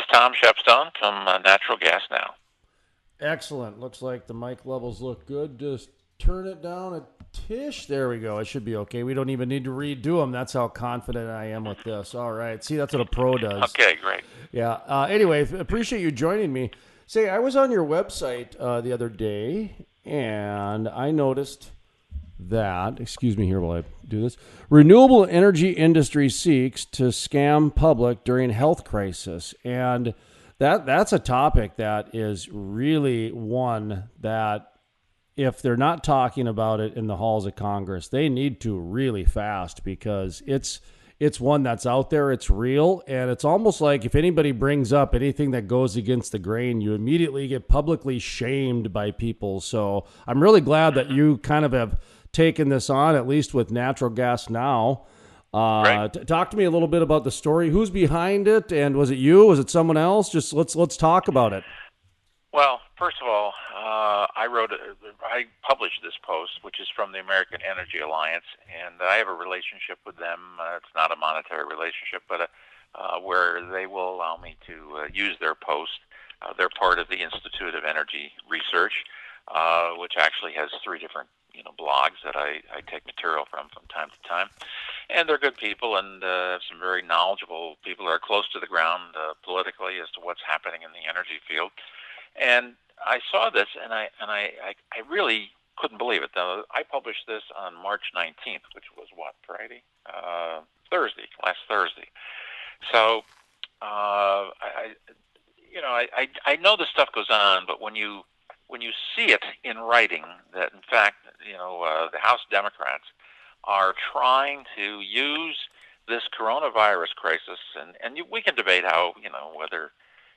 is Tom Shepstone from uh, Natural Gas Now. Excellent. Looks like the mic levels look good. Just turn it down a tish. There we go. It should be okay. We don't even need to redo them. That's how confident I am with this. All right. See, that's what a pro does. Okay, great. Yeah. Uh, anyway, appreciate you joining me. Say, I was on your website uh, the other day, and I noticed that. Excuse me here while I do this. Renewable energy industry seeks to scam public during health crisis, and that that's a topic that is really one that if they're not talking about it in the halls of Congress, they need to really fast because it's it's one that's out there, it's real, and it's almost like if anybody brings up anything that goes against the grain, you immediately get publicly shamed by people. So I'm really glad that you kind of have taken this on, at least with natural gas now. Uh, Right. t- talk to me a little bit about the story. Who's behind it, and was it you? Was it someone else? Just let's let's talk about it. Well, first of all, uh, I wrote, a, I published this post, which is from the American Energy Alliance, and I have a relationship with them. Uh, it's not a monetary relationship, but uh uh, where they will allow me to uh, use their post. Uh, they're part of the Institute of Energy Research, uh, which actually has three different, you know, blogs that I, I take material from from time to time, and they're good people and uh, some very knowledgeable people who are close to the ground uh, politically as to what's happening in the energy field. And I saw this, and I and I, I, I really couldn't believe it. Though I published this on March 19th, which was what Friday, uh, Thursday, last Thursday. So, uh, I, I, you know, I, I I know this stuff goes on, but when you when you see it in writing, that in fact, you know, uh, the House Democrats are trying to use this coronavirus crisis, and and you, we can debate how you know whether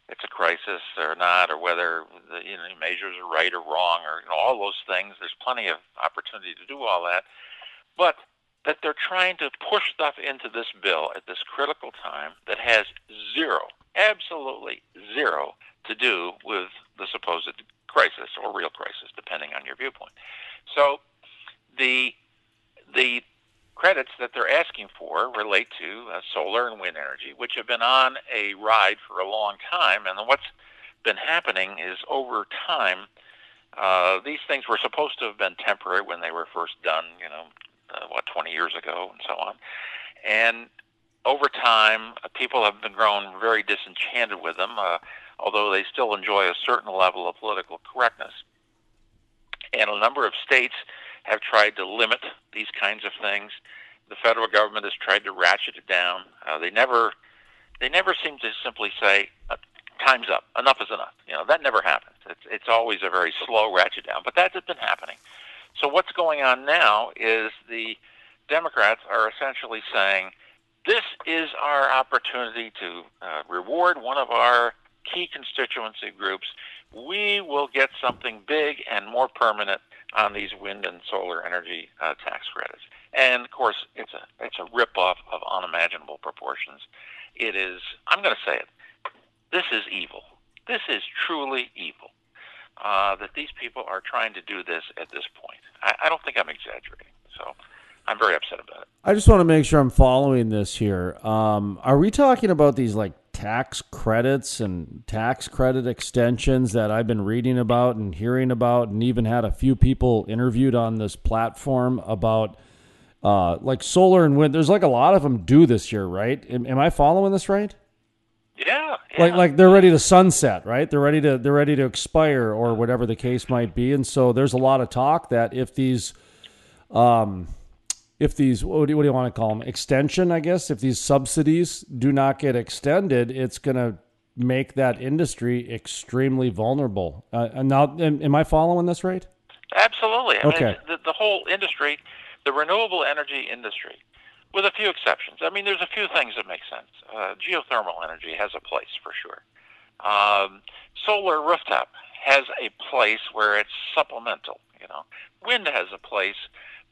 it's a crisis or not, or whether the you know measures are right or wrong, or you know all those things. There's plenty of opportunity to do all that, but that they're trying to push stuff into this bill at this critical time that has zero, absolutely zero, to do with the supposed crisis or real crisis, depending on your viewpoint. So the the credits that they're asking for relate to uh, solar and wind energy, which have been on a ride for a long time. And what's been happening is over time, uh, these things were supposed to have been temporary when they were first done, you know, uh, what, 20 years ago and so on. And over time, uh, people have been grown very disenchanted with them, uh, although they still enjoy a certain level of political correctness. And a number of states have tried to limit these kinds of things. The federal government has tried to ratchet it down. Uh, they never, they never seem to simply say, uh, "Time's up. Enough is enough." You know that never happens. It's it's always a very slow ratchet down. But that has been happening. So what's going on now is the Democrats are essentially saying, "This is our opportunity to uh, reward one of our key constituency groups. We will get something big and more permanent on these wind and solar energy uh, tax credits. And of course, it's a it's a ripoff of unimaginable proportions. It is. I'm going to say it. This is evil. This is truly evil. Uh, that these people are trying to do this at this point. I, I don't think I'm exaggerating. So I'm very upset about it. I just want to make sure I'm following this here. Um, are we talking about these like tax credits and tax credit extensions that I've been reading about and hearing about, and even had a few people interviewed on this platform about? Uh, like solar and wind, there's like a lot of them due this year, right? Am, am I following this right? Yeah, like yeah. like they're ready to sunset, right? They're ready to they're ready to expire or whatever the case might be. And so there's a lot of talk that if these um if these what do you, what do you want to call them extension i guess if these subsidies do not get extended it's going to make that industry extremely vulnerable uh, and now am, am i following this right Absolutely. I Okay. mean, the, the whole industry, the renewable energy industry, with a few exceptions. I mean, there's a few things that make sense. Uh, geothermal energy has a place for sure. Um, solar rooftop has a place where it's supplemental. You know, wind has a place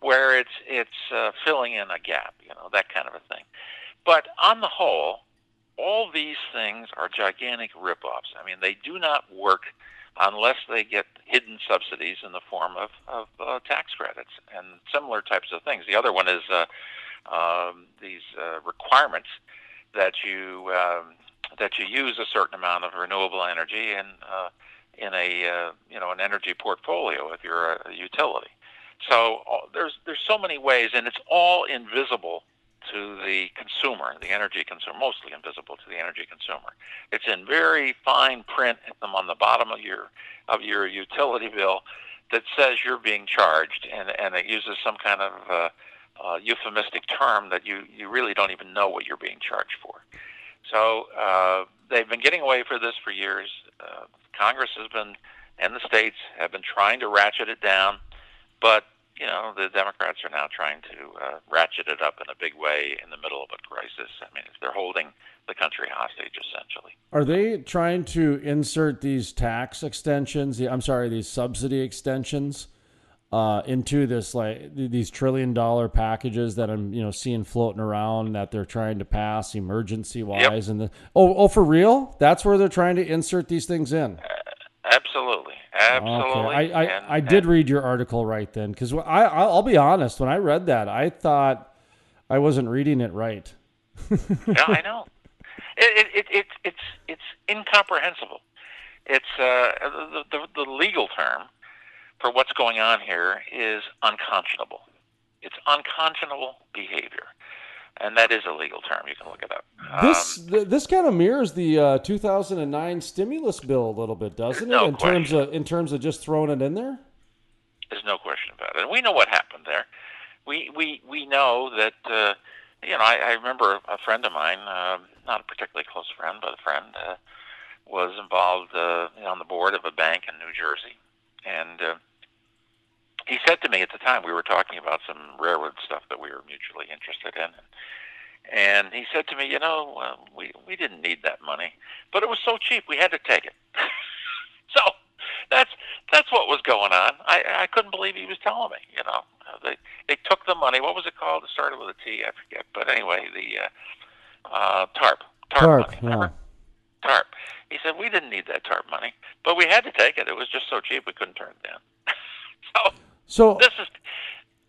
where it's it's uh, filling in a gap. You know, that kind of a thing. But on the whole, all these things are gigantic ripoffs. I mean, they do not work unless they get hidden subsidies in the form of, of uh, tax credits and similar types of things. The other one is uh, um, these uh, requirements that you um, that you use a certain amount of renewable energy in uh, in a uh, you know an energy portfolio if you're a, a utility. So uh, there's there's so many ways, and it's all invisible to the consumer, the energy consumer, mostly invisible to the energy consumer. It's in very fine print on the bottom of your of your utility bill that says you're being charged, and and it uses some kind of uh, uh, euphemistic term that you you really don't even know what you're being charged for. So uh, they've been getting away for this for years. Uh, Congress has been and the states have been trying to ratchet it down, but you know, the Democrats are now trying to uh, ratchet it up in a big way in the middle of a crisis. I mean, they're holding the country hostage essentially. Are they trying to insert these tax extensions? I'm sorry, these subsidy extensions uh, into this like these trillion dollar packages that I'm you know seeing floating around that they're trying to pass emergency wise yep. and the oh oh for real? That's where they're trying to insert these things in. Uh, absolutely. Absolutely. Okay. I, I, and, I did read your article right then because I I'll be honest when I read that I thought I wasn't reading it right. yeah, I know. It, it, it, it, it's it's incomprehensible. It's uh, the, the the legal term for what's going on here is unconscionable. It's unconscionable behavior and that is a legal term. You can look it up. This um, th- this kind of mirrors the uh, 2009 stimulus bill a little bit, doesn't it? No in question. terms of in terms of just throwing it in there. There's no question about it. And we know what happened there. We we we know that. Uh, you know, I, I remember a friend of mine, uh, not a particularly close friend, but a friend, uh, was involved uh, on the board of a bank in New Jersey, and uh, he said to me at the time we were talking about some railroad stuff that we were mutually interested in, and he said to me, you know, uh, we we didn't need that money, but it was so cheap we had to take it. so that's that's what was going on. I I couldn't believe he was telling me. You know, uh, they they took the money. What was it called? It started with a T. I forget. But anyway, the uh, uh, TARP TARP, TARP money. Yeah. TARP. He said we didn't need that TARP money, but we had to take it. It was just so cheap we couldn't turn it down. so so this is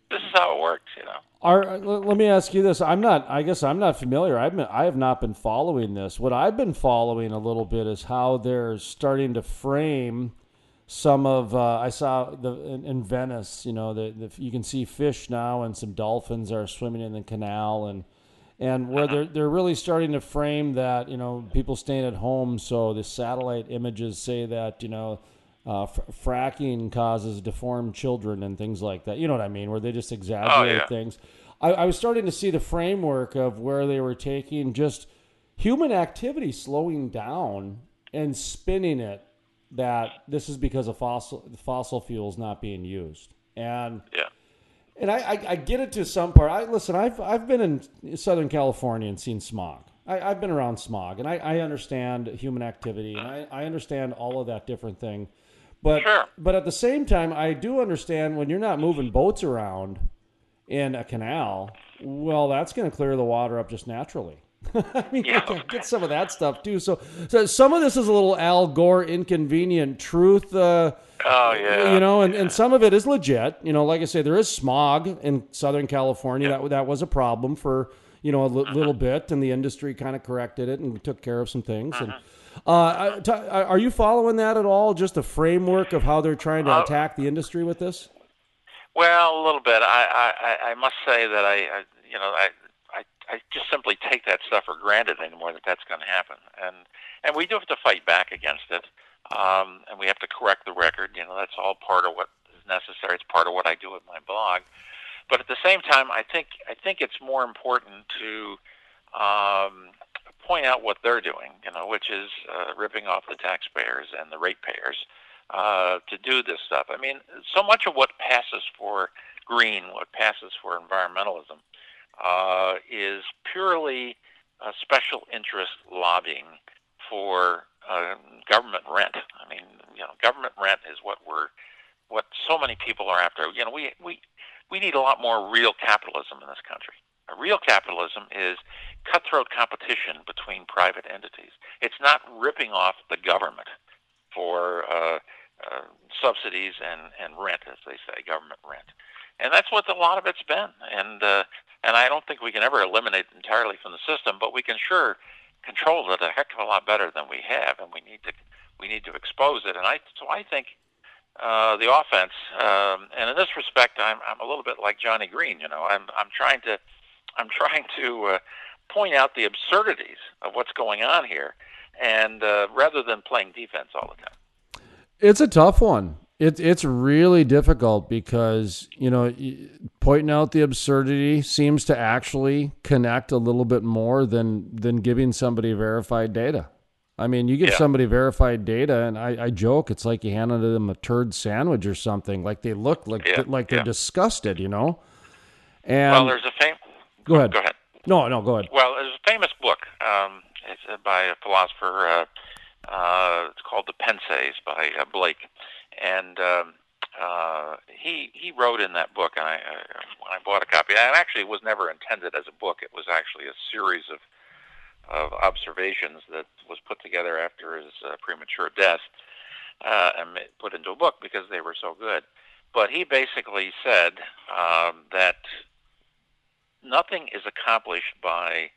this is how it works, you know. Are, let me ask you this. I'm not. I guess I'm not familiar. I've been. I have not been following this. What I've been following a little bit is how they're starting to frame some of. Uh, I saw the in, in Venice. You know, the, the, you can see fish now, and some dolphins are swimming in the canal, and and where they're they're really starting to frame that. You know, people staying at home, so the satellite images say that you know uh, f- fracking causes deformed children and things like that. You know what I mean? Where they just exaggerate oh, yeah. things. I, I, was starting to see the framework of where they were taking just human activity slowing down and spinning it that this is because of fossil fossil fuels not being used. And yeah. And I, I, I get it to some part. I listen. I've I've been in Southern California and seen smog. I, have been around smog, and I, I understand human activity, and I, I understand all of that different thing. But sure. but at the same time, I do understand when you're not moving boats around in a canal. Well, that's going to clear the water up just naturally. I mean, yeah. get some of that stuff too. So, so some of this is a little Al Gore inconvenient truth. Uh, oh yeah, you know, and, yeah. and some of it is legit. You know, like I say, there is smog in Southern California. Yeah. That that was a problem for you know a l- little bit, and the industry kind of corrected it and took care of some things. And uh, t- are you following that at all? Just a framework of how they're trying to uh, attack the industry with this? Well, a little bit. I I, I must say that I, I you know I, I I just simply take that stuff for granted anymore that that's going to happen, and and we do have to fight back against it, um, and we have to correct the record. You know, that's all part of what is necessary. It's part of what I do with my blog. But at the same time, I think I think it's more important to um, point out what they're doing, you know, which is uh, ripping off the taxpayers and the ratepayers uh, to do this stuff. I mean, so much of what passes for green, what passes for environmentalism, uh, is purely uh, special interest lobbying for uh, government rent. I mean, you know, government rent is what we're, what so many people are after. You know, we we we need a lot more real capitalism in this country. Real capitalism is cutthroat competition between private entities. It's not ripping off the government for uh, uh, subsidies and, and rent, as they say, government rent. And that's what a lot of it's been. And uh, and I don't think we can ever eliminate it entirely from the system, but we can sure control it a heck of a lot better than we have, and we need to we need to expose it. And I so I think uh, the offense, um, and in this respect, I'm I'm a little bit like Johnny Green. You know, I'm I'm trying to I'm trying to uh, point out the absurdities of what's going on here, and uh, rather than playing defense all the time. It's a tough one. It, it's really difficult because you know pointing out the absurdity seems to actually connect a little bit more than than giving somebody verified data. I mean, you give yeah. somebody verified data, and I, I, joke it's like you handed them a turd sandwich or something. Like they look like yeah. like they're yeah. disgusted, you know. And well, there's a fame. Go ahead. Go ahead. No, no, go ahead. Well, there's a famous book. Um, it's by a philosopher. Uh, uh, it's called The Pensees by uh, Blaise, and um, uh, he he wrote in that book. And I, uh, when I bought a copy, and actually it was never intended as a book. It was actually a series of of observations that was put together after his uh, premature death uh, and put into a book because they were so good. But he basically said um, that nothing is accomplished by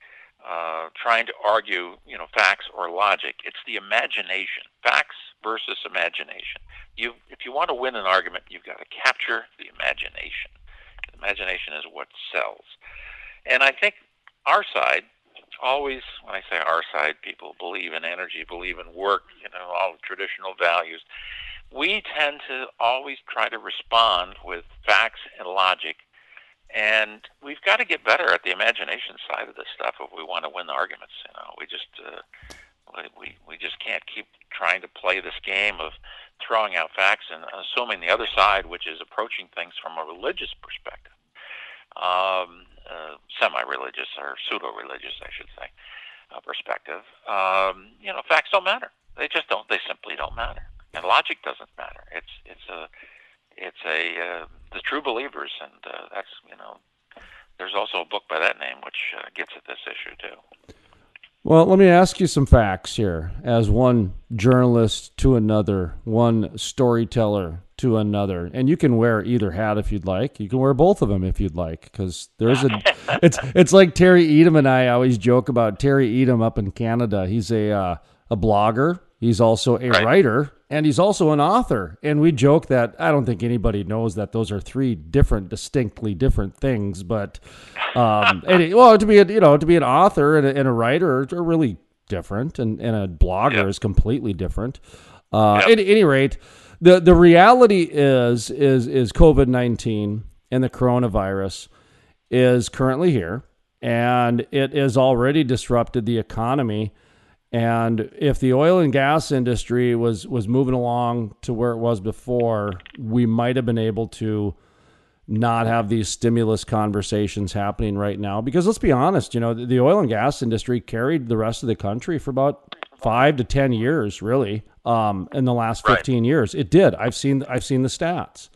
uh, trying to argue, you know, facts or logic. It's the imagination, facts versus imagination. You, if you want to win an argument, you've got to capture the imagination. imagination is what sells. And I think our side always, when I say our side, people believe in energy, believe in work, you know, all the traditional values. We tend to always try to respond with facts and logic, and we've got to get better at the imagination side of this stuff if we want to win the arguments. You know, we just uh, we we just can't keep trying to play this game of throwing out facts and assuming the other side, which is approaching things from a religious perspective. Um, uh, semi-religious or pseudo-religious, I should say, uh, perspective, um, you know, facts don't matter. They just don't. They simply don't matter, and logic doesn't matter. It's it's a it's a uh, the true believers, and uh, that's you know, there's also a book by that name which uh, gets at this issue too. Well, let me ask you some facts here. As one journalist to another, one storyteller to another, and you can wear either hat if you'd like. You can wear both of them if you'd like, because there's a. it's it's like Terry Etam and I always joke about Terry Etam up in Canada. He's a uh, a blogger. He's also a right. writer and he's also an author. And we joke that I don't think anybody knows that those are three different, distinctly different things. But um, and, well, to be a, you know to be an author and a, and a writer are really different, and, and a blogger yep. is completely different. Uh, yep. At any rate, the the reality is is is COVID nineteen and the coronavirus is currently here, and it has already disrupted the economy and if the oil and gas industry was was moving along to where it was before, we might have been able to not have these stimulus conversations happening right now. Because let's be honest, you know, the oil and gas industry carried the rest of the country for about five to ten years, really, um, in the last fifteen right. years. It did. I've seen I've seen the stats.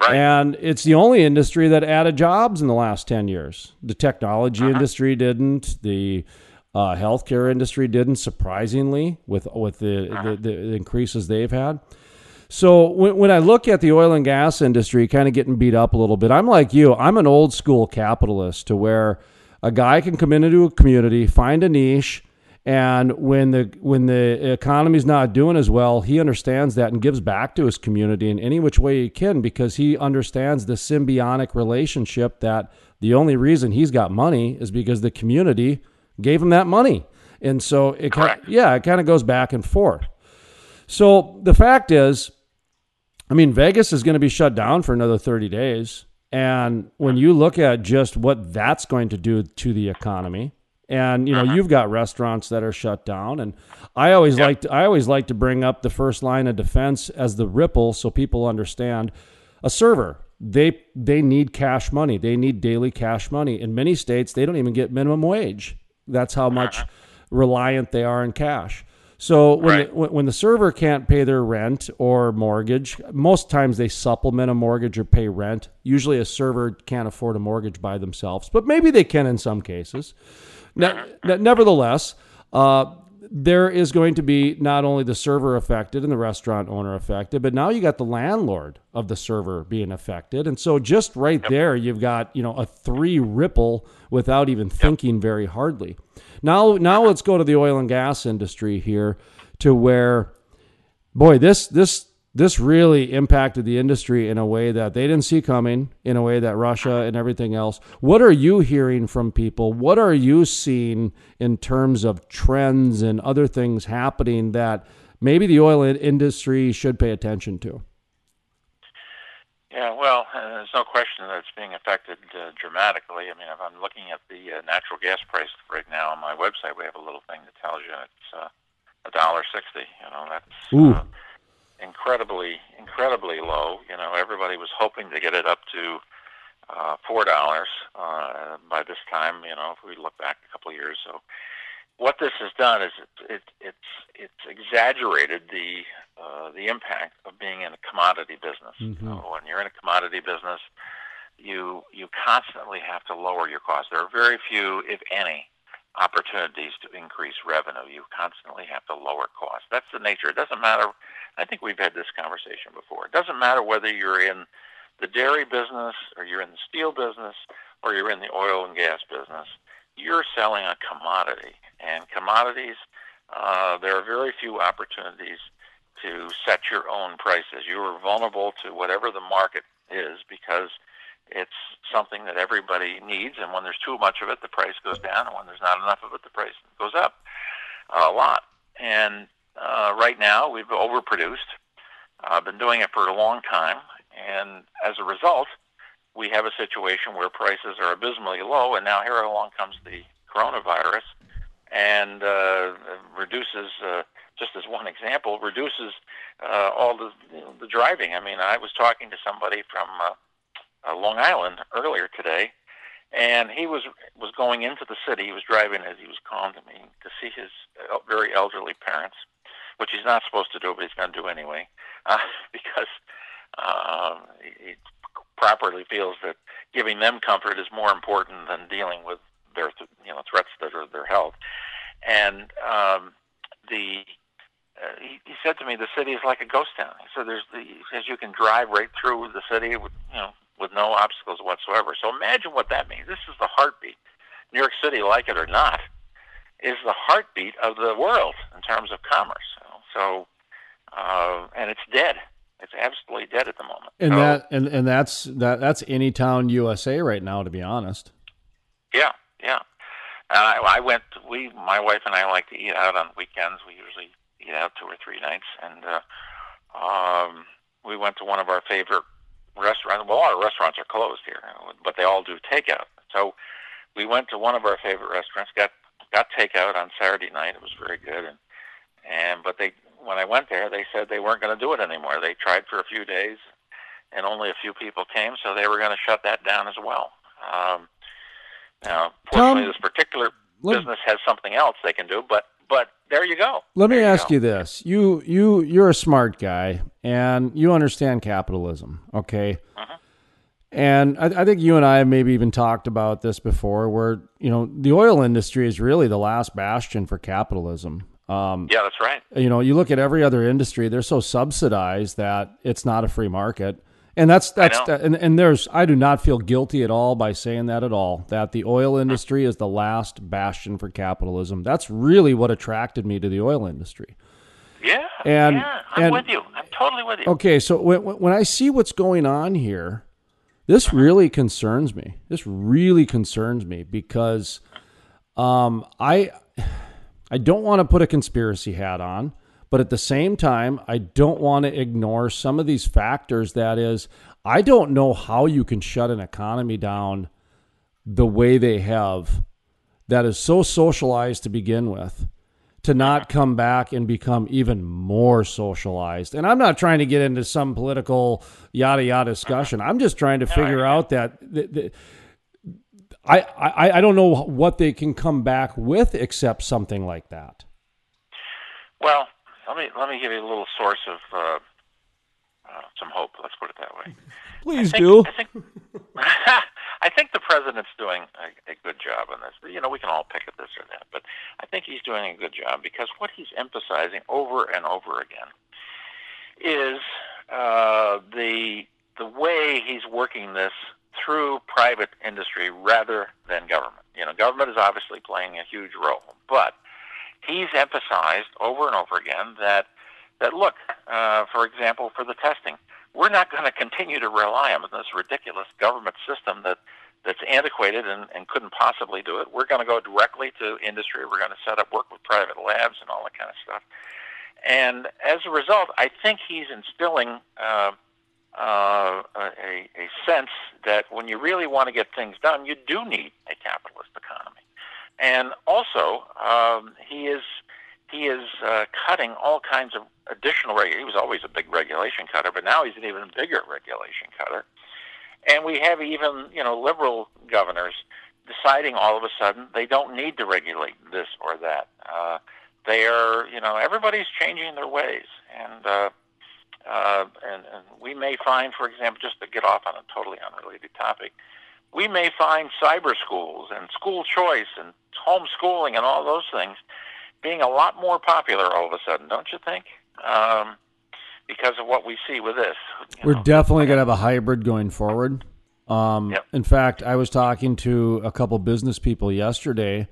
Right. And it's the only industry that added jobs in the last 10 years. The technology uh-huh. industry didn't. The uh, healthcare industry didn't, surprisingly, with with the, the, the increases they've had. So when, when I look at the oil and gas industry kind of getting beat up a little bit, I'm like you. I'm an old school capitalist to where a guy can come into a community, find a niche, and when the when the economy's not doing as well, he understands that and gives back to his community in any which way he can because he understands the symbiotic relationship that the only reason he's got money is because the community gave him that money. And so it kind of, yeah, it kind of goes back and forth. So the fact is, I mean, Vegas is going to be shut down for another 30 days. And when you look at just what that's going to do to the economy, and you know, uh-huh. you've got restaurants that are shut down, and I always yep. like to, I always like to bring up the first line of defense as the ripple, so people understand. A server, they they need cash money. They need daily cash money. In many states, they don't even get minimum wage. That's how much reliant they are in cash. So when, right. the, when the server can't pay their rent or mortgage, most times they supplement a mortgage or pay rent. Usually a server can't afford a mortgage by themselves, but maybe they can in some cases. Ne- nevertheless, uh, there is going to be not only the server affected and the restaurant owner affected, but now you got the landlord of the server being affected. And so just right yep. there, you've got, you know, a three ripple without even thinking yep. very hardly. Now, now let's go to the oil and gas industry here to where, boy, this, this, this really impacted the industry in a way that they didn't see coming, in a way that Russia and everything else. What are you hearing from people? What are you seeing in terms of trends and other things happening that maybe the oil industry should pay attention to? Yeah, well, uh, there's no question that it's being affected uh, dramatically. I mean, if I'm looking at the uh, natural gas price right now on my website, we have a little thing that tells you it's uh, a dollar sixty. You know, that's uh, incredibly, incredibly low. You know, everybody was hoping to get it up to uh, four dollars uh, by this time. You know, if we look back a couple of years. So, what this has done is it, it it's it's exaggerated the uh, the impact of being in a commodity business. Mm-hmm. You know, when you're in a commodity business, you you constantly have to lower your costs. There are very few, if any, opportunities to increase revenue. You constantly have to lower costs. That's the nature. It doesn't matter. I think we've had this conversation before. It doesn't matter whether you're in the dairy business or you're in the steel business or you're in the oil and gas business. You're selling a commodity, and commodities. Uh, there are very few opportunities to set your own prices. You are vulnerable to whatever the market is because it's something that everybody needs, and when there's too much of it, the price goes down, and when there's not enough of it, the price goes up a lot. And uh, right now, we've overproduced. I've been doing it for a long time, and as a result, we have a situation where prices are abysmally low, and now here along comes the coronavirus and uh, reduces, uh, just as one example, reduces uh, all the, you know, the driving. I mean, I was talking to somebody from uh, uh, Long Island earlier today, and he was was going into the city. He was driving, as he was calling to me, to see his very elderly parents, which he's not supposed to do, but he's going to do anyway, uh, because uh, he, he properly feels that giving them comfort is more important than dealing with their you know threats that are their health. And um, the uh, he, he said to me, the city is like a ghost town. He said, "There's the, he says you can drive right through the city with you know with no obstacles whatsoever. So imagine what that means. This is the heartbeat. New York City, like it or not, is the heartbeat of the world in terms of commerce. So, uh, and it's dead. It's absolutely dead at the moment. And so, that and, and that's that that's any town USA right now, to be honest. Yeah, yeah. And I, I went. We, my wife and I, like to eat out on weekends. We usually eat out two or three nights, and uh, um, we went to one of our favorite restaurant. Well, our restaurants are closed here, but they all do takeout. So we went to one of our favorite restaurants. Got got takeout on Saturday night. It was very good, and and but they when I went there, they said they weren't going to do it anymore. They tried for a few days, and only a few people came, so they were going to shut that down as well. Um, now, fortunately, Tom, this particular business has something else they can do, but but there you go. Let there me ask you this: you you you're a smart guy, and you understand capitalism, okay? Uh-huh. And I, I, think you and I have maybe even talked about this before, where you know the oil industry is really the last bastion for capitalism. Um, yeah, that's right. You know, you look at every other industry; they're so subsidized that it's not a free market. And that's that's that, and, and there's I do not feel guilty at all by saying that at all. That the oil industry is the last bastion for capitalism. That's really what attracted me to the oil industry. Yeah, and yeah, I'm and, with you. I'm totally with you. Okay, so when when I see what's going on here, this really concerns me. This really concerns me because um, I I don't want to put a conspiracy hat on. But at the same time, I don't want to ignore some of these factors. That is, I don't know how you can shut an economy down the way they have, that is so socialized to begin with, to not come back and become even more socialized. And I'm not trying to get into some political yada yada discussion. I'm just trying to figure out that. I, I, I don't know what they can come back with except something like that. Well, let me let me give you a little source of uh, uh, some hope. Let's put it that way. Please I think, do. I think, I think the president's doing a, a good job on this. You know, we can all pick at this or that, but I think he's doing a good job because what he's emphasizing over and over again is uh, the the way he's working this through private industry rather than government. You know, government is obviously playing a huge role, but he's emphasized over and over again that that look, uh, for example, for the testing, we're not going to continue to rely on this ridiculous government system that that's antiquated and, and couldn't possibly do it. We're going to go directly to industry. We're going to set up work with private labs and all that kind of stuff. And as a result, I think he's instilling uh, uh, a, a sense that when you really want to get things done, you do need a capitalist economy. And also, um, he is he is uh, cutting all kinds of additional reg- He was always a big regulation cutter, but now he's an even bigger regulation cutter. And we have even you know liberal governors deciding all of a sudden they don't need to regulate this or that. Uh, they are you know everybody's changing their ways, and uh, uh, and, and we may find, for example, just to get off on a totally unrelated topic, we may find cyber schools and school choice and homeschooling and all those things being a lot more popular all of a sudden, don't you think? Um, because of what we see with this. We're know. definitely going to have a hybrid going forward. Um, yep. In fact, I was talking to a couple business people yesterday,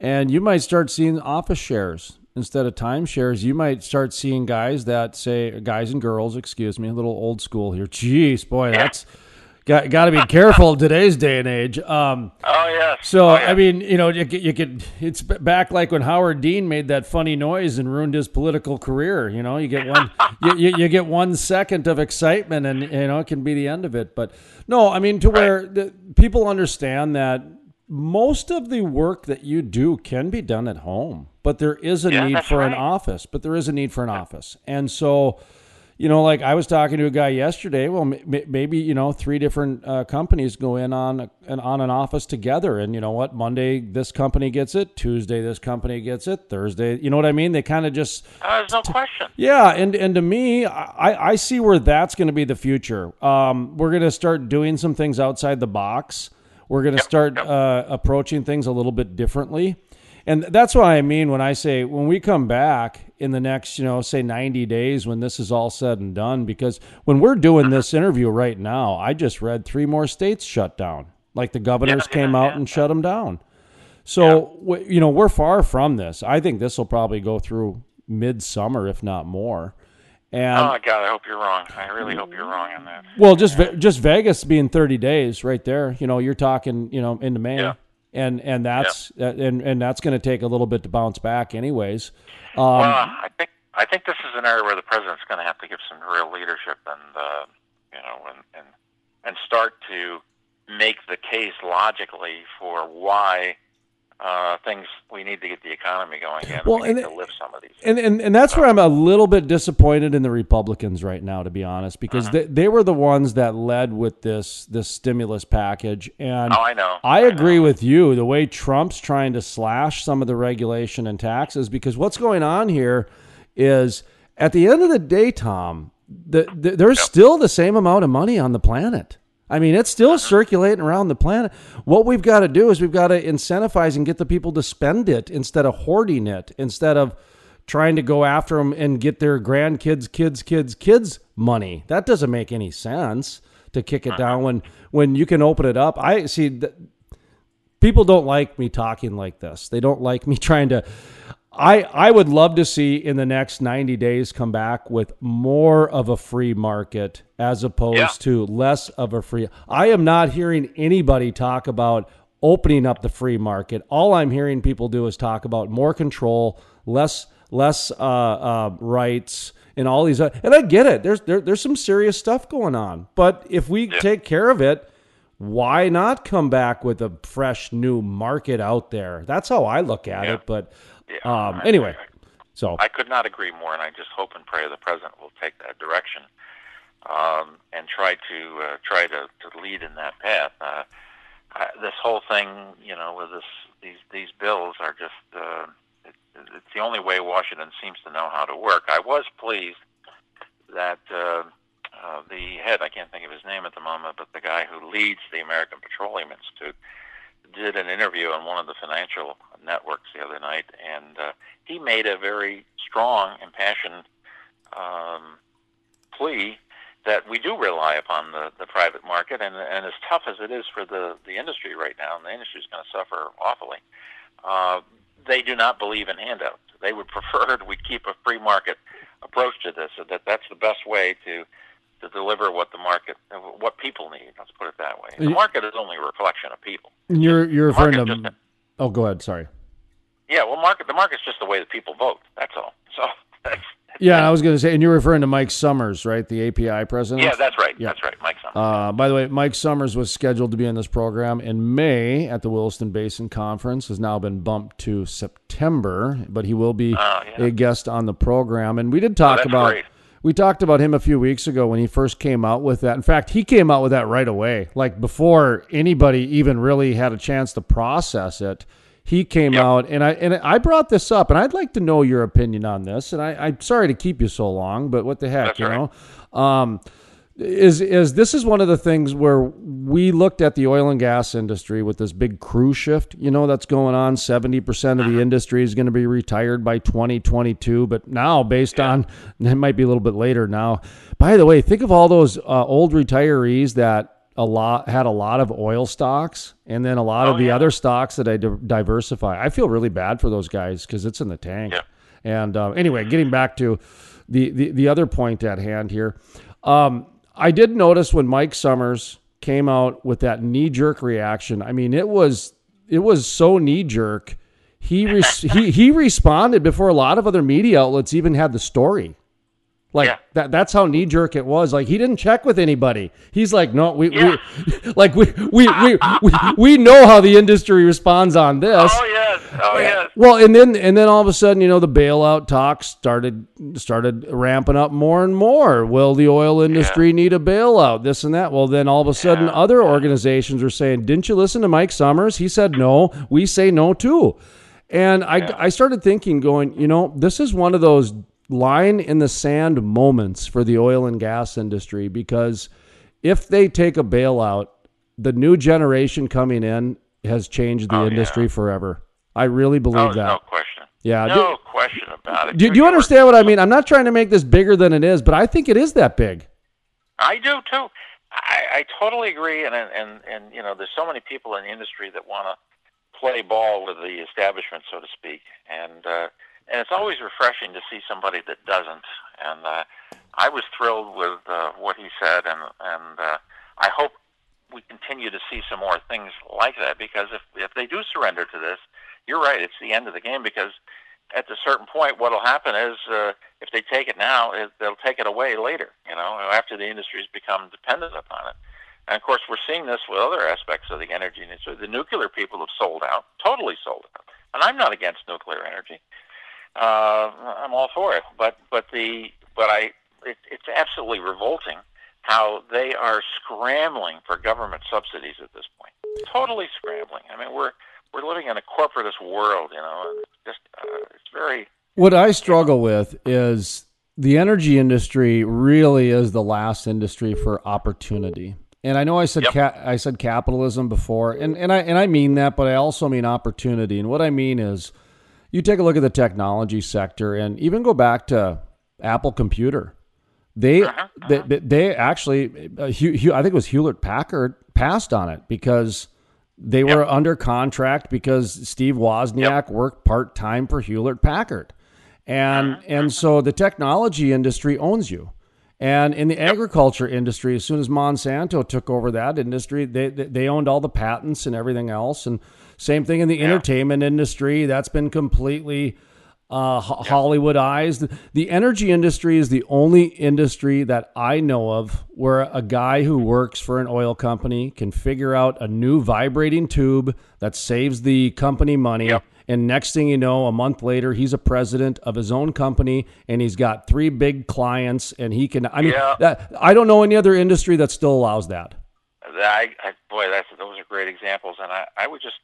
and you might start seeing office shares instead of timeshares. You might start seeing guys that say, guys and girls, excuse me, a little old school here. Jeez, boy, yeah. that's got got to be careful today's day and age. Um, oh yes. So oh, I mean, you know, you, you could. It's back like when Howard Dean made that funny noise and ruined his political career. You know, you get one, you, you, you, get one second of excitement, and you know it can be the end of it. But no, I mean, to right. where the, people understand that most of the work that you do can be done at home, but there is a yeah, need for right. an office. But there is a need for an office, and so you know, like I was talking to a guy yesterday. Well, m- maybe you know, three different uh, companies go in on an on an office together, and you know what? Monday this company gets it, Tuesday this company gets it, Thursday. You know what I mean? They kind of just. Uh, there's no t- question. Yeah, and and to me, I I see where that's going to be the future. Um, we're going to start doing some things outside the box. We're going to yep, start yep. Uh, approaching things a little bit differently. And that's what I mean when I say when we come back in the next, you know, say 90 days when this is all said and done, because when we're doing this interview right now, I just read three more states shut down. Like the governors yeah, came yeah, out yeah, and shut them down. So, you know, we're far from this. I think this will probably go through midsummer, if not more. And, oh God, I hope you're wrong. I really hope you're wrong on that. Well, just just Vegas being 30 days right there. You know, you're talking, you know, into May and and that's yeah. and and that's going to take a little bit to bounce back, anyways. Um, well, I think I think this is an area where the president's going to have to give some real leadership and uh, you know and, and and start to make the case logically for why uh, things we need to get the economy going again. Well, we and, to lift some of these. And, and and that's where I'm a little bit disappointed in the Republicans right now, to be honest, because uh-huh. they, they were the ones that led with this this stimulus package. And oh, I know. I, I agree know. with you. The way Trump's trying to slash some of the regulation and taxes, because what's going on here is at the end of the day, Tom, the, the there's yep. still the same amount of money on the planet. I mean, it's still circulating around the planet. What we've got to do is we've got to incentivize and get the people to spend it instead of hoarding it, instead of trying to go after them and get their grandkids, kids, kids, kids money. That doesn't make any sense to kick it down when when you can open it up. I see people don't like me talking like this. They don't like me trying to I I would love to see in the next 90 days come back with more of a free market as opposed yeah. to less of a free. I am not hearing anybody talk about opening up the free market. All I'm hearing people do is talk about more control, less less uh, uh, rights, and all these. And I get it. There's there, there's some serious stuff going on, but if we yeah. take care of it, why not come back with a fresh new market out there? That's how I look at yeah. it. But yeah, um, anyway, so I could not agree more, and I just hope and pray the president will take that direction um, and try to uh, try to, to lead in that path. Uh, I, this whole thing, you know, with this these these bills are just uh, it, it's the only way Washington seems to know how to work. I was pleased that uh, uh, the head, I can't think of his name at the moment, but the guy who leads the American Petroleum Institute, did an interview on one of the financial networks the other night, and uh, he made a very strong, impassioned um, plea that we do rely upon the, the private market, and, and as tough as it is for the, the industry right now, and the industry is going to suffer awfully, uh, they do not believe in handouts. They would prefer we keep a free market approach to this, so that that's the best way to to deliver what the market, what people need. Let's put it that way. The market is only a reflection of people. You're you're referring to. oh, go ahead. Sorry. Yeah, well, market the market's just the way that people vote. That's all. So that's, yeah, I was going to say, and you're referring to Mike Sommers, right? The API president. Yeah, that's right. Yeah. That's right, Mike Sommers. Uh, by the way, Mike Sommers was scheduled to be in this program in May at the Williston Basin Conference. Has now been bumped to September, but he will be uh, yeah. a guest on the program. And we did talk oh, about. Great. We talked about him a few weeks ago when he first came out with that. In fact, he came out with that right away, like before anybody even really had a chance to process it he came yep. out and I and I brought this up and I'd like to know your opinion on this and I, am sorry to keep you so long but what the heck That's you right. know um, is is this is one of the things where we looked at the oil and gas industry with this big crew shift you know that's going on 70% of the uh-huh. industry is going to be retired by 2022 but now based yeah. on it might be a little bit later now by the way think of all those uh, old retirees that a lot had a lot of oil stocks and then a lot oh, of the yeah. other stocks that I di- diversify. I feel really bad for those guys because it's in the tank. Yeah. And uh, anyway, getting back to the, the the other point at hand here, um, I did notice when Mike Sommers came out with that knee jerk reaction. I mean, it was it was so knee jerk. He, he he responded before a lot of other media outlets even had the story. Like yeah. that that's how knee jerk it was. Like he didn't check with anybody. He's like, no, we, yeah. we like we we, we we we know how the industry responds on this. Oh yes. Oh yes. Well, and then and then all of a sudden, you know, the bailout talks started started ramping up more and more. Will the oil industry yeah. need a bailout? This and that. Well, then all of a sudden other organizations are saying, Didn't you listen to Mike Sommers? He said no. We say no too. And I I started thinking, going, you know, this is one of those line in the sand moments for the oil and gas industry because if they take a bailout, the new generation coming in has changed the oh, industry yeah. forever. I really believe oh, that. No question. Yeah. No do, question about it. Do, do you understand what I mean? I'm not trying to make this bigger than it is, but I think it is that big. I do too. I, I totally agree, and and and you know, there's so many people in the industry that want to play ball with the establishment, so to speak, and uh, and it's always refreshing to see somebody that doesn't. And uh, I was thrilled with uh, what he said, and and uh, I hope we continue to see some more things like that because if if they do surrender to this, you're right, it's the end of the game because at a certain point, what will happen is uh, if they take it now, it, they'll take it away later. You know, after the industry's become dependent upon it. And of course, we're seeing this with other aspects of the energy industry. The nuclear people have sold out, totally sold out. And I'm not against nuclear energy uh, I'm all for it. But but the but I it, it's absolutely revolting how they are scrambling for government subsidies at this point. Totally scrambling. I mean, we're we're living in a corporatist world, you know. Just uh, it's very. What I struggle with is the energy industry really is the last industry for opportunity. And I know I said yep. ca- I said capitalism before, and, and I and I mean that, but I also mean opportunity. And what I mean is you take a look at the technology sector and even go back to Apple Computer. They uh-huh, uh-huh. they, they actually uh, Hugh, Hugh, I think it was Hewlett Packard passed on it because they yep. were under contract because Steve Wozniak yep. worked part time for Hewlett Packard. And uh-huh. and so the technology industry owns you. And in the yep. agriculture industry, as soon as Monsanto took over that industry, they they owned all the patents and everything else. And same thing in the yeah. entertainment industry. That's been completely uh, yeah. Hollywoodized. The energy industry is the only industry that I know of where a guy who works for an oil company can figure out a new vibrating tube that saves the company money. And next thing you know, a month later, he's a president of his own company and he's got three big clients. And he can, I mean, yeah. that, I don't know any other industry that still allows that. I, I boy, that's those are great examples, and I, I would just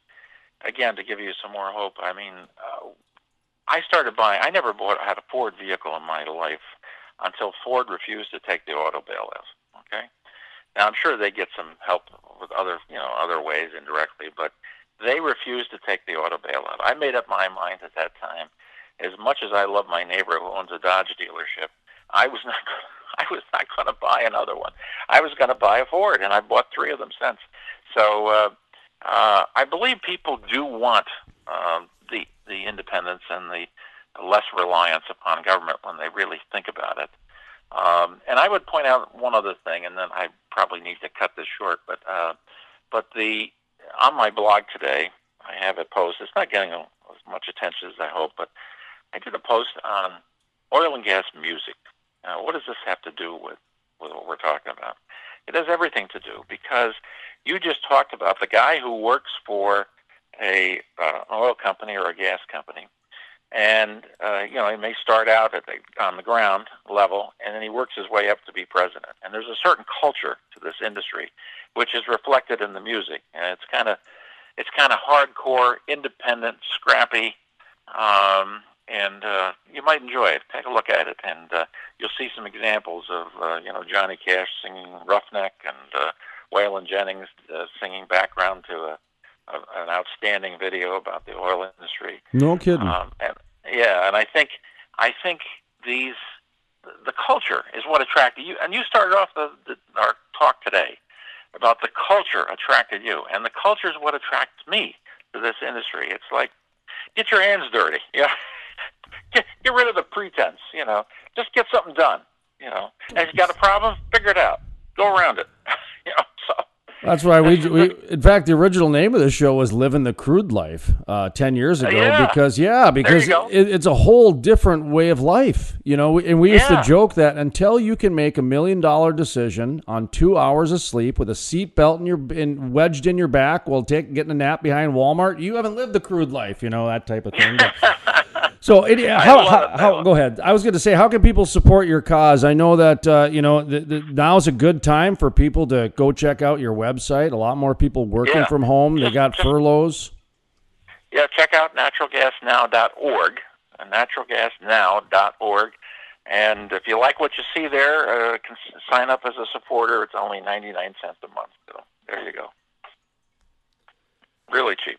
again, to give you some more hope, I mean, uh, I started buying. I never bought had a Ford vehicle in my life. until Ford refused to take the auto bailout. Okay, now I'm sure they get some help with other you know other ways indirectly, but they refused to take the auto bailout. I made up my mind at that time. As much as I love my neighbor who owns a Dodge dealership, I was not. I was not going to buy another one. I was going to buy a Ford, and I bought three of them since. So uh, uh, I believe people do want uh, the the independence and the less reliance upon government when they really think about it. Um, and I would point out one other thing, and then I probably need to cut this short. But uh, but the on my blog today, I have a post. It's not getting as much attention as I hope, but I did a post on oil and gas music. Now, what does this have to do with with what we're talking about? It has everything to do because you just talked about the guy who works for a uh, oil company or a gas company and uh, you know he may start out at the on the ground level, and then he works his way up to be president. And there's a certain culture to this industry, which is reflected in the music, and it's kind of it's kind of hardcore, independent, scrappy, um, and uh, you might enjoy it. Take a look at it, and uh, you'll see some examples of uh, you know Johnny Cash singing "Roughneck" and uh, Waylon Jennings uh, singing background to a an outstanding video about the oil industry. No kidding. Um, and, yeah, and I think I think these the culture is what attracted you. And you started off the, the, our talk today about the culture attracted you, and the culture is what attracts me to this industry. It's like get your hands dirty, yeah. Get get rid of the pretense, you know. Just get something done, you know. And if you got a problem, figure it out. Go around it, you know. So that's why we, we, in fact, the original name of the show was "Living the Crude Life" uh, ten years ago. Yeah. Because yeah, because it, it's a whole different way of life, you know. And we used yeah. to joke that until you can make a million dollar decision on two hours of sleep with a seat belt in your in, wedged in your back while take, getting a nap behind Walmart, you haven't lived the crude life, you know that type of thing. So, it, how, how, how, go ahead. I was going to say, how can people support your cause? I know that uh, you know the, the, now is a good time for people to go check out your website. A lot more people working yeah. from home. They got furloughs. Yeah, check out naturalgasnow.org, uh, naturalgasnow.org. And if you like what you see there, uh, can sign up as a supporter. It's only 99 cents a month. So there you go. Really cheap.